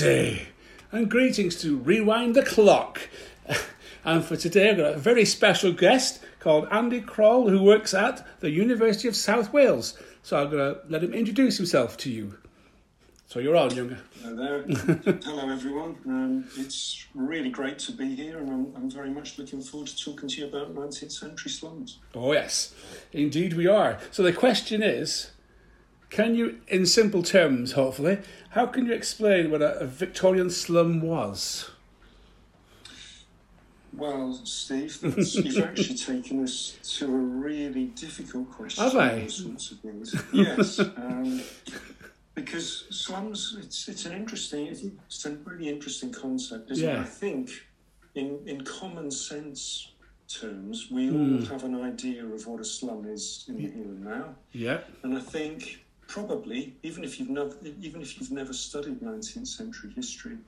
And greetings to Rewind the Clock. And for today, I've got a very special guest called Andy Croll, who works at the University of South Wales. So I'm going to let him introduce himself to you. So you're on, Younger. Hello there. Hello, everyone. Um, it's really great to be here, and I'm, I'm very much looking forward to talking to you about 19th century slums. Oh, yes, indeed we are. So the question is can you, in simple terms, hopefully, how can you explain what a, a Victorian slum was? Well, Steve, you've actually taken us to a really difficult question. Have I? Sorts of. Yes, um, because slums, it's it's an interesting, it's a really interesting concept, isn't it? Yeah. I think, in in common sense terms, we Hmm. all have an idea of what a slum is in the here and now. Yeah, And I think probably, even if you've never, even if you've never studied 19th century history,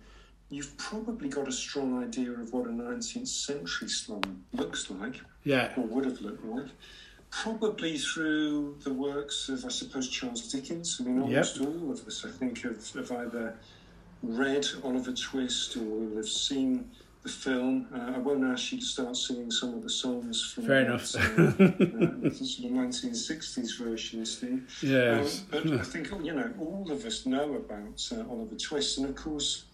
you've probably got a strong idea of what a 19th century slum looks like, yeah, or would have looked like. Probably through the works of, I suppose, Charles Dickens. I mean, almost all of us, I think, have, have either read Oliver Twist or have seen the film. Uh, I won't ask you to start singing some of the songs from Fair enough. uh, the sort of 1960s version, Steve. yes. Um, but I think you know all of us know about uh, Oliver Twist, and of course,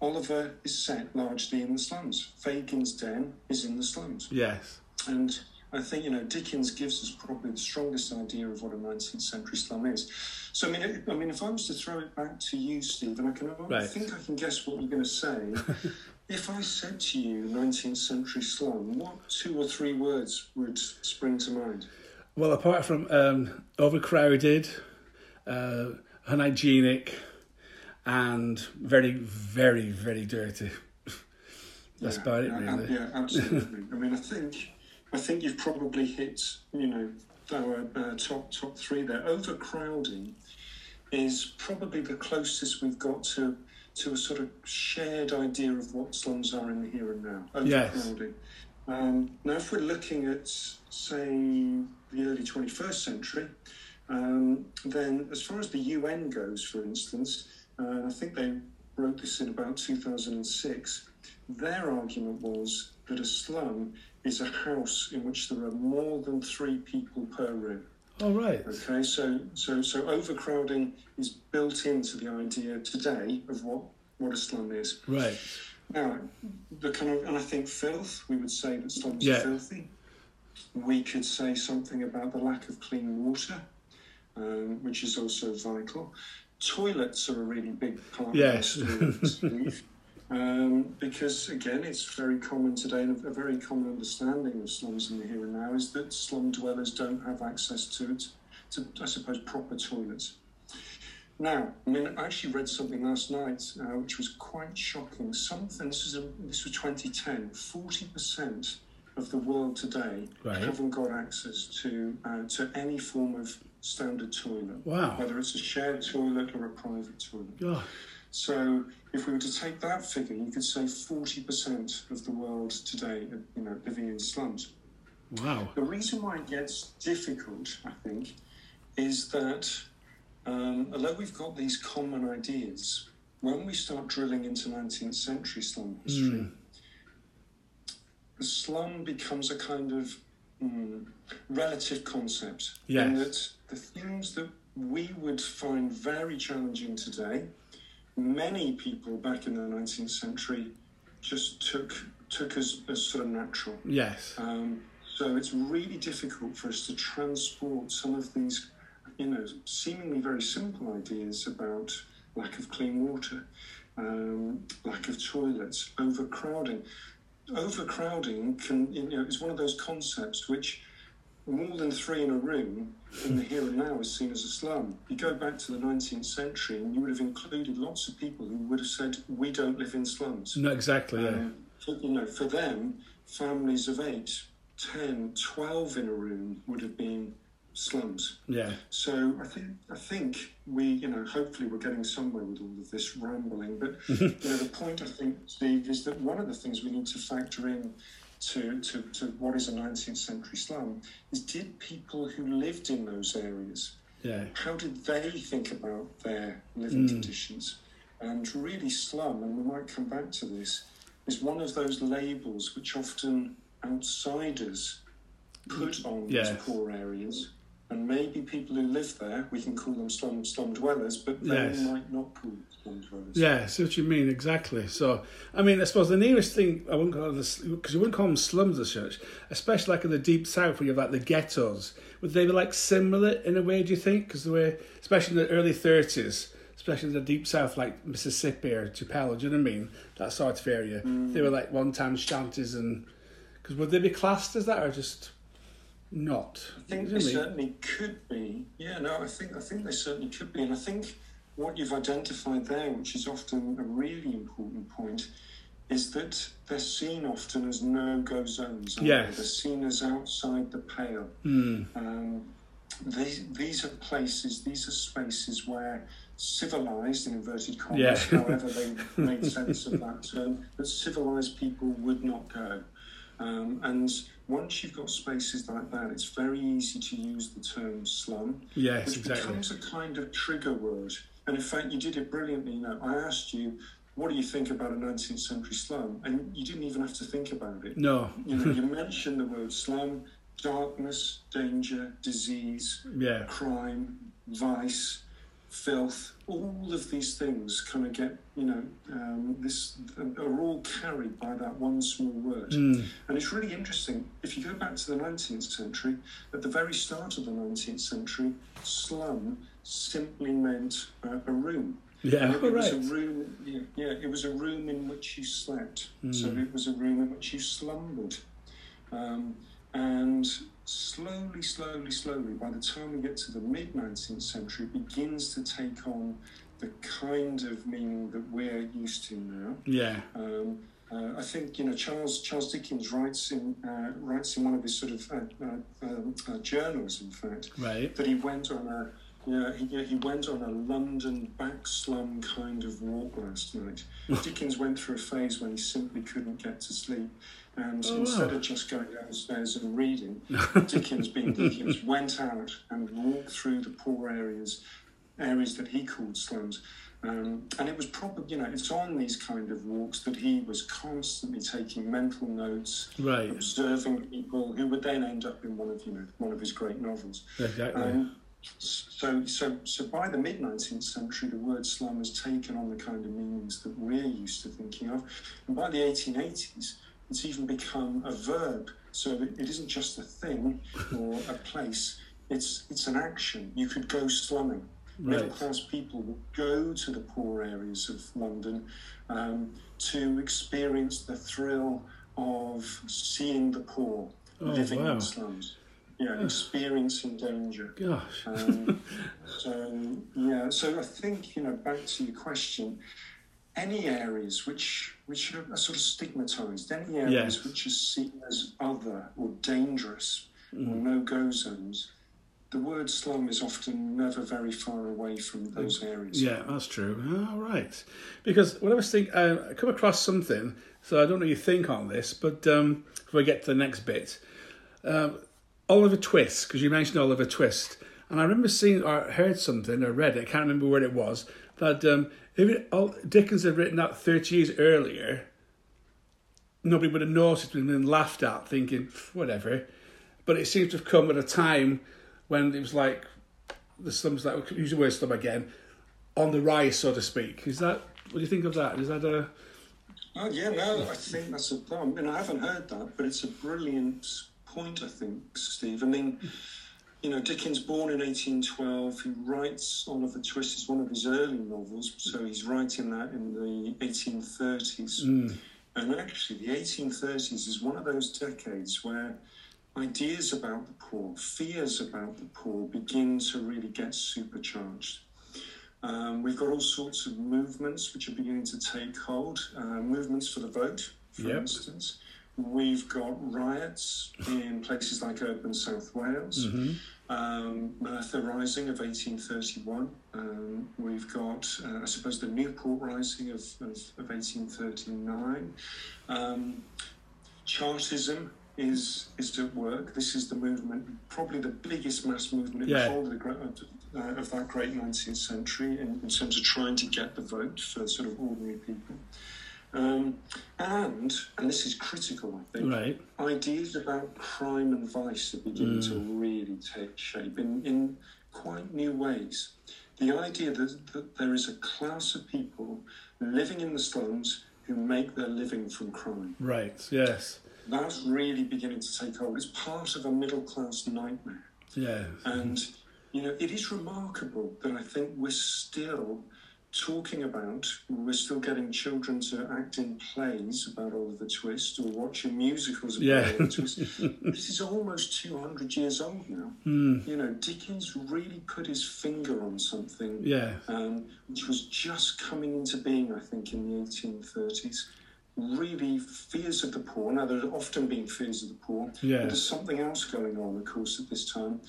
Oliver is set largely in the slums. Fagin's den is in the slums, yes. and I think you know Dickens gives us probably the strongest idea of what a 19th century slum is. So I mean, it- I mean, if I was to throw it back to you, Steve, and I can, I Right. think I can guess what you're going to say. if I said to you 19th century slum, what two or three words would spring to mind? Well, apart from um, overcrowded, uh, unhygienic, and very, very, very dirty. That's Yeah, about it, really. Yeah, absolutely. I mean, I think I think you've probably hit you know our uh, top top three there. Overcrowding is probably the closest we've got to to a sort of shared idea of what slums are in the here and now. Yes. Um, now, if we're looking at say the early 21st century, um, then as far as the UN goes, for instance, uh, I think they wrote this in about 2006. Their argument was that a slum is a house in which there are more than three people per room. All right. Okay, so so so overcrowding is built into the idea today of what what a slum is. Right. Now, the kind of and I think filth. We would say that slums Yeah. are filthy. We could say something about the lack of clean water, um, which is also vital. Toilets are a really big part Yes. of this, Steve. Um, because again, it's very common today, and a very common understanding of slums in the here and now is that slum dwellers don't have access to it, to I suppose proper toilets. Now, I mean, I actually read something last night uh, which was quite shocking. Something this was a, this was 2010. Forty percent of the world today Right. haven't got access to uh, to any form of standard toilet, Wow. whether it's a shared toilet or a private toilet. Oh, So, if we were to take that figure, you could say 40% of the world today, are, you know, living in slums. wow. The reason why it gets difficult, I think, is that um, although we've got these common ideas, when we start drilling into 19th century slum history, the slum becomes a kind of mm, relative concept. In Yes. that the things that we would find very challenging today, many people back in the 19th century just took took as, as sort of natural. Yes. Um, so it's really difficult for us to transport some of these, you know, seemingly very simple ideas about lack of clean water, um, lack of toilets, overcrowding. Overcrowding can, you know, is one of those concepts which more than three in a room in the here and now is seen as a slum. You go back to the 19th century and you would have included lots of people who would have said, we don't live in slums. No, exactly. Yeah. Um, for, you know, for them, families of eight, 10, 12 in a room would have been slums. Yeah. So I think I think we, you know, hopefully we're getting somewhere with all of this rambling. But you know, the point I think, Steve, is that one of the things we need to factor in to, to, to what is a 19th century slum is did people who lived in those areas Yeah. how did they think about their living hmm. conditions? And really, slum, and we might come back to this, is one of those labels which often outsiders put on Yes. these poor areas. And maybe people who live there, we can call them slum, slum dwellers, but they Yes. might not call them slum dwellers. Yeah, see what you mean exactly. So, I mean, I suppose the nearest thing I wouldn't call this because you wouldn't call them slums as such, especially like in the deep south where you have like the ghettos. Would they be like similar in a way? Do you think? Because the way, especially in the early thirties, especially in the deep south like Mississippi or Tupelo, do you know what I mean? That sort of area. Mm. They were like one-time shanties, and because would they be classed as that or just not? I think Do they know what I mean? certainly could be. Yeah, no, I think I think they certainly could be, and I think what you've identified there, which is often a really important point, is that they're seen often as no-go zones. aren't Yes. they? they're seen as outside the pale. Hmm. Um, these these are places, these are spaces where civilized, in inverted commas, Yeah. however they made sense of that term, that civilized people would not go. Um, and once you've got spaces like that, it's very easy to use the term slum, Yes, which exactly. becomes a kind of trigger word. And in fact, you did it brilliantly. You know, I asked you, what do you think about a 19th century slum? And you didn't even have to think about it. No. You know, you mentioned the word slum, darkness, danger, disease, Yeah. crime, vice, filth, all of these things kind of get, you know, um, this are all carried by that one small word. Mm. And it's really interesting. If you go back to the 19th century, at the very start of the 19th century, slum simply meant uh, a room. Yeah. All it was right. a room. Yeah, yeah, it was a room in which you slept. So Hmm. it was a room in which you slumbered. Um, and slowly, slowly, slowly, by the time we get to the mid 19th century, it begins to take on the kind of meaning that we're used to now. Yeah. Um, uh, I think you know Charles Charles Dickens writes in uh, writes in one of his sort of uh, uh, um, uh, journals, in fact, Right. that he went on a yeah he, yeah, he went on a London back slum kind of walk last night. Dickens went through a phase when he simply couldn't get to sleep, and Oh, instead wow. of just going downstairs and reading, Dickens, being Dickens, went out and walked through the poor areas, areas that he called slums. Um, and it was probably, you know, it's on these kind of walks that he was constantly taking mental notes, Right. observing people who would then end up in one of, you know, one of his great novels. Exactly. Um, so, so, so by the mid 19th century, the word slum has taken on the kind of meanings that we're used to thinking of. And by the 1880s, it's even become a verb. So that it isn't just a thing or a place, it's, it's an action. You could go slumming. Middle class people would go to the poor areas of London um, to experience the thrill of seeing the poor Oh, living wow. in slums. Yeah, experiencing danger. Gosh. Um, so yeah, so I think you know back to your question, any areas which which are, sort of stigmatized, any areas Yes. which are seen as other or dangerous or Mm. no go zones, the word slum is often never very far away from those areas. Yeah, that's true. All right. Because when I was thinking, I come across something, so I don't know what you think on this, but um, if we get to the next bit, um, Oliver Twist, because you mentioned Oliver Twist, and I remember seeing or heard something or read it, I can't remember where it was, that um, if it, Dickens had written that 30 years earlier, nobody would have noticed it and laughed at, thinking, whatever. But it seems to have come at a time when it was like, the slums, like, use the word slum again, on the rise, so to speak. Is that, what do you think of that? Is that a, Oh yeah, no, I think that's a. I mean, I haven't heard that, but it's a brilliant point. I think, Steve. I mean, you know, Dickens, born in 1812, he writes Oliver Twist is one of his early novels, so he's writing that in the 1830s. mm, And actually, the 1830s is one of those decades where ideas about the poor, fears about the poor, begin to really get supercharged. Um, we've got all sorts of movements which are beginning to take hold. Uh, movements for the vote, for Yep. instance. We've got riots in places like urban South Wales. mhm. Um, Merthyr Rising of 1831. Um, we've got, uh, I suppose, the Newport Rising of, of, of 1839. Um, Chartism is is at work. This is the movement, probably the biggest mass movement in Yeah. the whole of, the, uh, of that great 19th century in, in terms of trying to get the vote for sort of ordinary people. Um, and, and this is critical, I think, Right. ideas about crime and vice are beginning to Mm. really take shape in, in quite new ways. The idea that, that there is a class of people living in the slums who make their living from crime. Right. Yes. That's really beginning to take hold. It's part of a middle class nightmare. Yeah. And, you know, it is remarkable that I think we're still talking about, we're still getting children to act in plays about Oliver Twist or watching musicals about Yeah. Oliver Twist. this is almost 200 years old now. Mm. You know, Dickens really put his finger on something Yeah. um, which was just coming into being, I think, in the 1830s. Really, fears of the poor. Now, there have often been fears of the poor, Yeah. but there's something else going on, of course, at this time.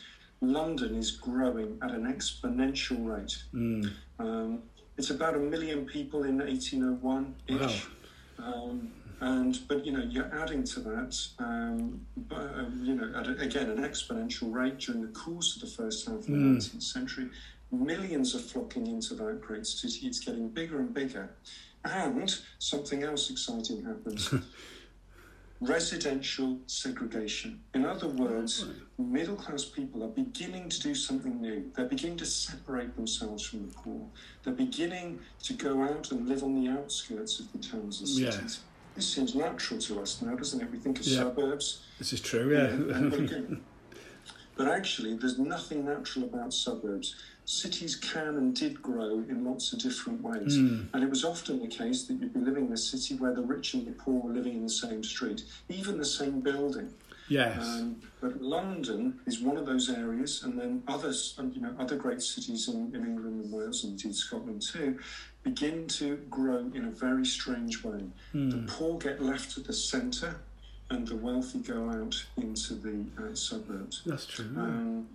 London is growing at an exponential rate. Mm. Um, it's about a million people in 1801 ish. Um, and but you know you're adding to that, um, but, um, you know, at a, again an exponential rate during the course of the first half of the Mm. 19th century. Millions are flocking into that great city. It's getting bigger and bigger, and something else exciting happens. Residential segregation. In other words, hmm. middle class people are beginning to do something new. They're beginning to separate themselves from the poor. They're beginning to go out and live on the outskirts of the towns and Yeah. cities. This seems natural to us now, doesn't it? We think of Yeah. suburbs. This is true. Yeah. but actually, there's nothing natural about suburbs. Cities can and did grow in lots of different ways. Mm. And it was often the case that you'd be living in a city where the rich and the poor were living in the same street, even the same building. yes. Um, but London is one of those areas, and then others, and, you know, other great cities in, in England and Wales, and indeed Scotland too, begin to grow in a very strange way. The poor get left at the centre, and the wealthy go out into the uh, suburbs. That's true. Um,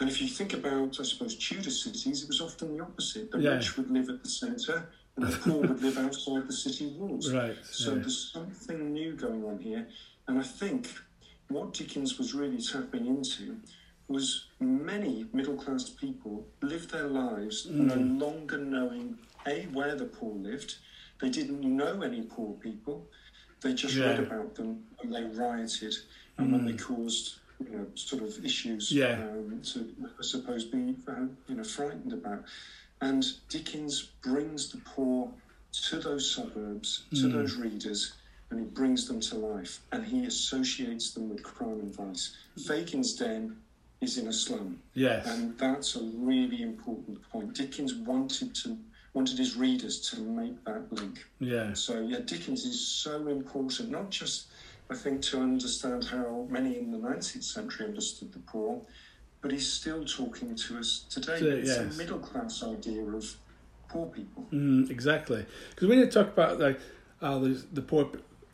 and if you think about, I suppose, Tudor cities, it was often the opposite. The Yeah. rich would live at the centre, and the poor would live outside the city walls. right. So yeah. there's something new going on here. And I think what Dickens was really tapping into was many middle class people lived their lives no mm. longer knowing A, where the poor lived. They didn't know any poor people. They just read about them and they rioted and when they mm. caused you know, sort of issues Yeah. um, to, I suppose, be uh, you know, frightened about. And Dickens brings the poor to those suburbs, to those readers, and he brings them to life. And he associates them with crime and vice. Fagin's Den is in a slum, yes. and that's a really important point. Dickens wanted to wanted his readers to make that link. yeah. So yeah, Dickens is so important, not just I think to understand how many in the 19th century understood the poor, but he's still talking to us today. To- it's yes. a middle class idea of poor people. Mm, exactly. Because when you talk about like uh, the, the poor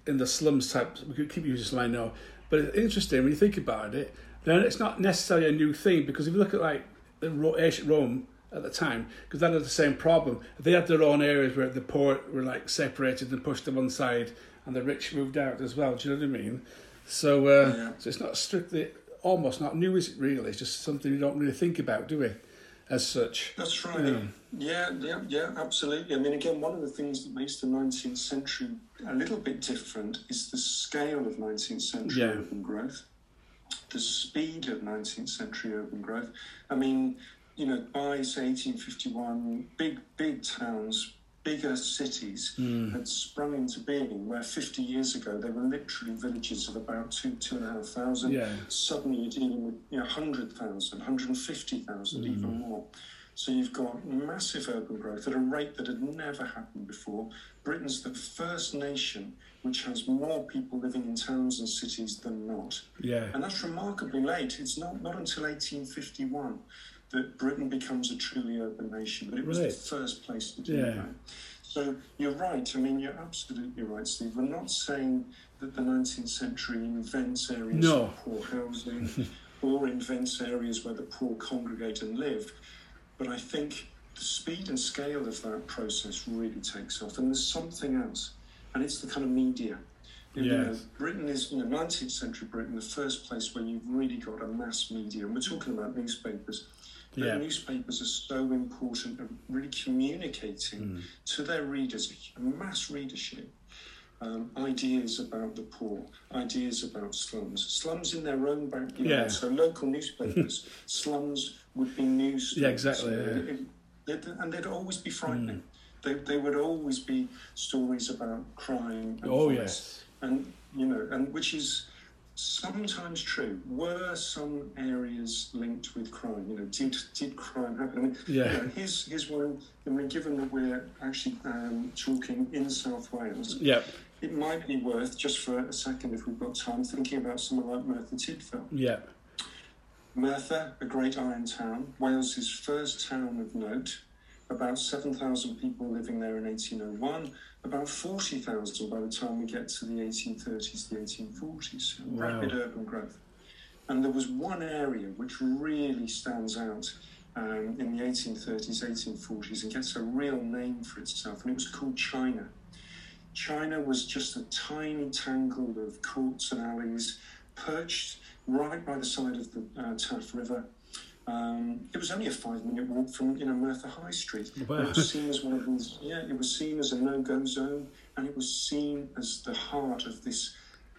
in the slums type, we could keep using slum, I know, but it's interesting when you think about it. Then it's not necessarily a new thing because if you look at like the ancient Rome at the time, because they had the same problem. They had their own areas where the poor were like separated and pushed to one side, and the rich moved out as well. Do you know what I mean? So, uh, Yeah. so it's not strictly, almost not new, is it? Really, it's just something you don't really think about, do we? As such. That's right. Yeah, yeah, yeah, absolutely. I mean, again, one of the things that makes the 19th century a little bit different is the scale of 19th century Yeah. urban growth, the speed of 19th century urban growth. I mean, you know, by say 1851, big, big towns, bigger cities hmm. had sprung into being where 50 years ago they were literally villages of about two, two and a half thousand. Yeah. Suddenly you're dealing with you know, 100,000, 150,000, even hmm. more. So you've got massive urban growth at a rate that had never happened before. Britain's the first nation which has more people living in towns and cities than not. Yeah. And that's remarkably late. It's not, not until 1851 that Britain becomes a truly urban nation, but it was Right. the first place to do Yeah. that. So you're right. I mean, you're absolutely right, Steve. We're not saying that the 19th century invents areas No. of poor housing or invents areas where the poor congregate and live. But I think the speed and scale of that process really takes off. And there's something else, and it's the kind of media. You know, Britain is, you know, 19th century Britain, the first place where you've really got a mass media, and we're talking about newspapers. But Yeah. newspapers are so important at really communicating Mm. to their readers, a mass readership, um, ideas about the poor, ideas about slums. Slums in their own backyard. Yeah. So local newspapers, slums would be news. Yeah, exactly, yeah. Mm. it- they'd- and they'd always be frightening. They, they would always be stories about crime. And Oh yes. and you know, and which is sometimes true. Were some areas linked with crime? You know, did did crime happen? I mean, Yeah. you know, here's here's one. I mean, given that we're actually um, talking in South Wales, yeah. it might be worth just for a second, if we've got time, thinking about someone like Merthyr Tydfil. Yeah. Merthyr, a great iron town, Wales's first town of note. About 7,000 people living there in 1801, about 40,000 by the time we get to the 1830s, the 1840s. Wow. Rapid urban growth. And there was one area which really stands out um, in the 1830s, 1840s, and gets a real name for itself, and it was called China. China was just a tiny tangle of courts and alleys perched right by the side of the uh, Taff River. Um, it was only a five-minute walk from you know Merthyr High Street. Wow. It was seen as one of these. Yeah, it was seen as a no-go zone, and it was seen as the heart of this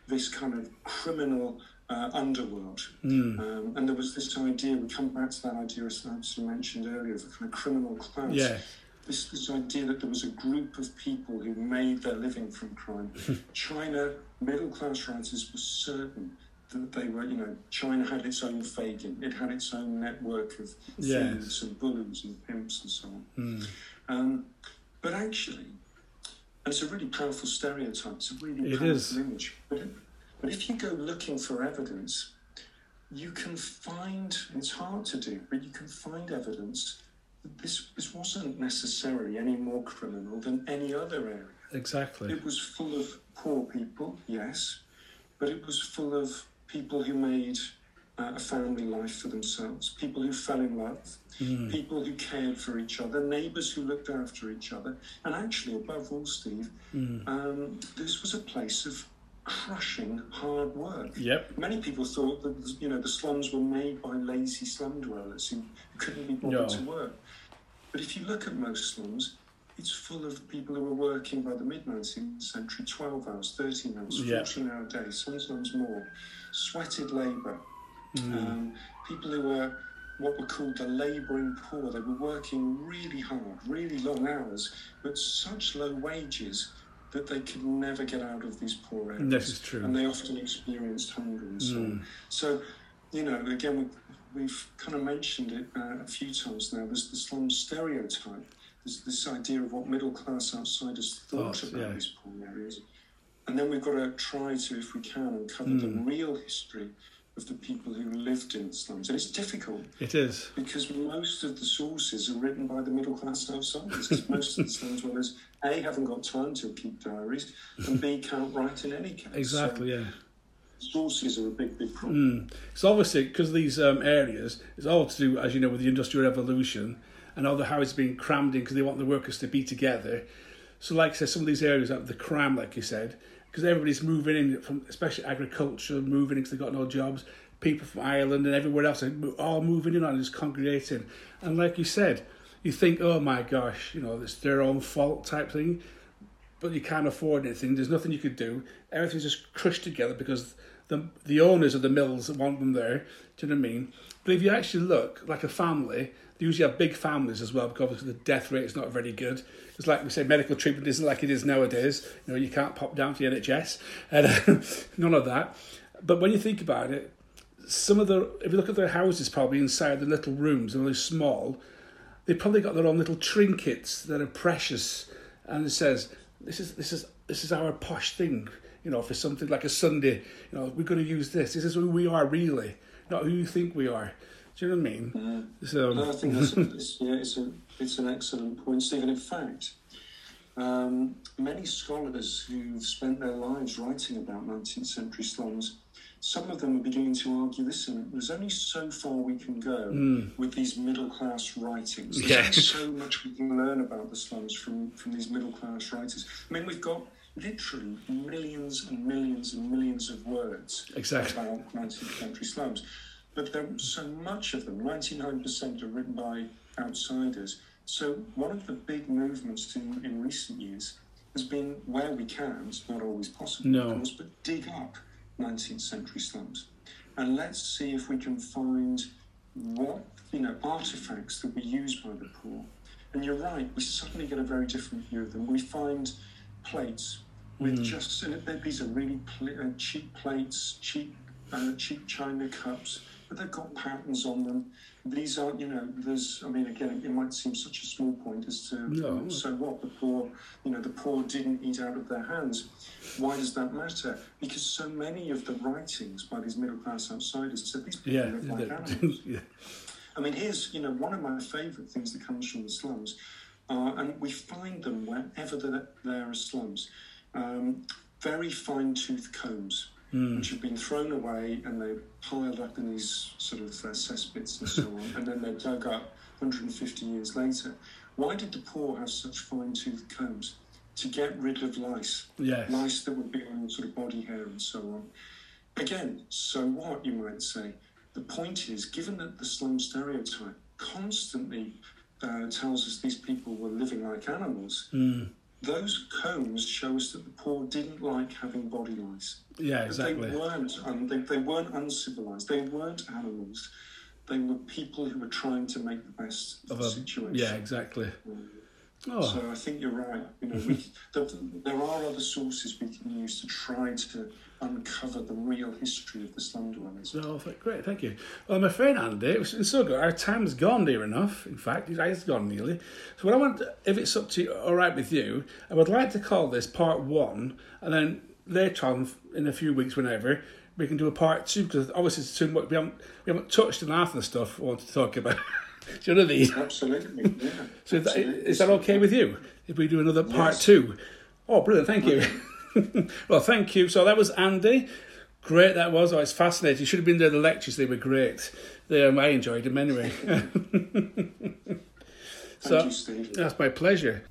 this kind of criminal uh, underworld. Mm. Um, and there was this idea. We come back to that idea as I mentioned earlier of a kind of criminal class Yeah. this, this idea that there was a group of people who made their living from crime. China, middle class writers were certain they were, you know, China had its own Fagin, it had its own network of Yes. thieves and bullies and pimps and so on. Mm. Um, but actually, it's a really powerful stereotype, it's a really It powerful is. image. But, but if you go looking for evidence, you can find, it's hard to do, but you can find evidence that this, this wasn't necessarily any more criminal than any other area. Exactly. It was full of poor people, yes, but it was full of people who made uh, a family life for themselves, people who fell in love, Mm. people who cared for each other, neighbours who looked after each other, and actually, above all, Steve, Mm. um, this was a place of crushing hard work. Yep. Many people thought that you know the slums were made by lazy slum dwellers who couldn't be bothered No. to work. But if you look at most slums, it's full of people who were working by the mid 19th century 12 hours, 13 hours, Yeah. 14 hour days, sometimes more. Sweated labour. Mm. Um, people who were what were called the labouring poor. They were working really hard, really long hours, but such low wages that they could never get out of these poor areas. This is true. And they often experienced hunger and so on. So, you know, again, we, we've kind of mentioned it uh, a few times now. There's the slum stereotype. There's this idea of what middle class outsiders thought Thought, about yeah. these poor areas. And then we've got to try to, if we can, uncover the Hmm. real history of the people who lived in slums. And it's difficult It is. because most of the sources are written by the middle class outsiders. Because most of the slums dwellers, A, haven't got time to keep diaries, and B, can't write in any case. Exactly. Yeah. Sources are a big, big problem. Mm. So obviously, because these um, areas, it's all to do, as you know, with the industrial revolution and all the houses being crammed in because they want the workers to be together. So, like I said, some of these areas have the cram, like you said, because everybody's moving in from, especially agriculture, moving in because they've got no jobs. People from Ireland and everywhere else are all moving in and just congregating. And like you said, you think, oh my gosh, you know, it's their own fault type thing but you can't afford anything. There's nothing you could do. Everything's just crushed together because the the owners of the mills want them there. Do you know what I mean? But if you actually look like a family, they usually have big families as well because obviously the death rate is not very good. It's like we say, medical treatment isn't like it is nowadays. You know, you can't pop down to the NHS and none of that. But when you think about it, some of the if you look at their houses, probably inside the little rooms, they're really small. They've probably got their own little trinkets that are precious, and it says, "This is this is this is our posh thing." You know, for something like a Sunday, you know, we're going to use this. This is who we are, really, not who you think we are. Do you know what I mean? Uh, so, um, No, I think that's a, it's, yeah, it's, a, it's an excellent point, Stephen. In fact, um, many scholars who've spent their lives writing about 19th century slums, some of them are beginning to argue listen, there's only so far we can go hmm. with these middle class writings. There's so much we can learn about the slums from, from these middle class writers. I mean, we've got literally millions and millions and millions of words Exactly. about 19th century slums. But there, so much of them, 99% are written by outsiders. So one of the big movements to, in recent years has been where we can, it's not always possible, No. of course, but dig up 19th century slums. And let's see if we can find what, you know, artifacts that were used by the poor. And you're right, we suddenly get a very different view of them. We find plates with just, and these are really pl- uh, cheap plates, cheap, uh, cheap china cups, but they've got patterns on them. These aren't, you know, there's, I mean, again, it might seem such a small point as to, No. so what, the poor, you know, the poor didn't eat out of their hands. Why does that matter? Because so many of the writings by these middle class outsiders said these people Yeah. live like animals. yeah. I mean, here's you know one of my favourite things that comes from the slums, uh, and we find them wherever there, there are slums. Um, very fine tooth combs, which have been thrown away and they're piled up in these sort of uh, cesspits and so on, and then they're dug up 150 years later. Why did the poor have such fine tooth combs? To get rid of lice Yes. lice that would be on sort of body hair and so on. Again, so what, you might say? The point is, given that the slum stereotype constantly uh, tells us these people were living like animals, those combs show us that the poor didn't like having body lice. Yeah, exactly. They weren't, un- they, they weren't uncivilized. They weren't animals. They were people who were trying to make the best of Of the a- situation. yeah, exactly. Mm. Oh, So I think you're right. You know, we, there, there are other sources we can use to try to uncover the real history of the slum dwellers. so great, thank you. Well, I'm afraid, Andy, it's so good. Our time's gone near enough. In fact, it's gone nearly. So, what I want, if it's up to you, all right with you, I would like to call this part one, and then later on, in a few weeks, whenever, we can do a part two because obviously it's too much. We haven't we haven't touched on half of the stuff we want to talk about. do you know what I mean? Absolutely, yeah. So is that, absolutely. is that okay with you if we do another part Yes. two? Oh, brilliant! Thank you. well, thank you. So that was Andy. Great, that was. Oh, it's fascinating. You should have been there. The lectures they were great. They, um, I enjoyed them anyway. Thank so you, Steve. that's my pleasure.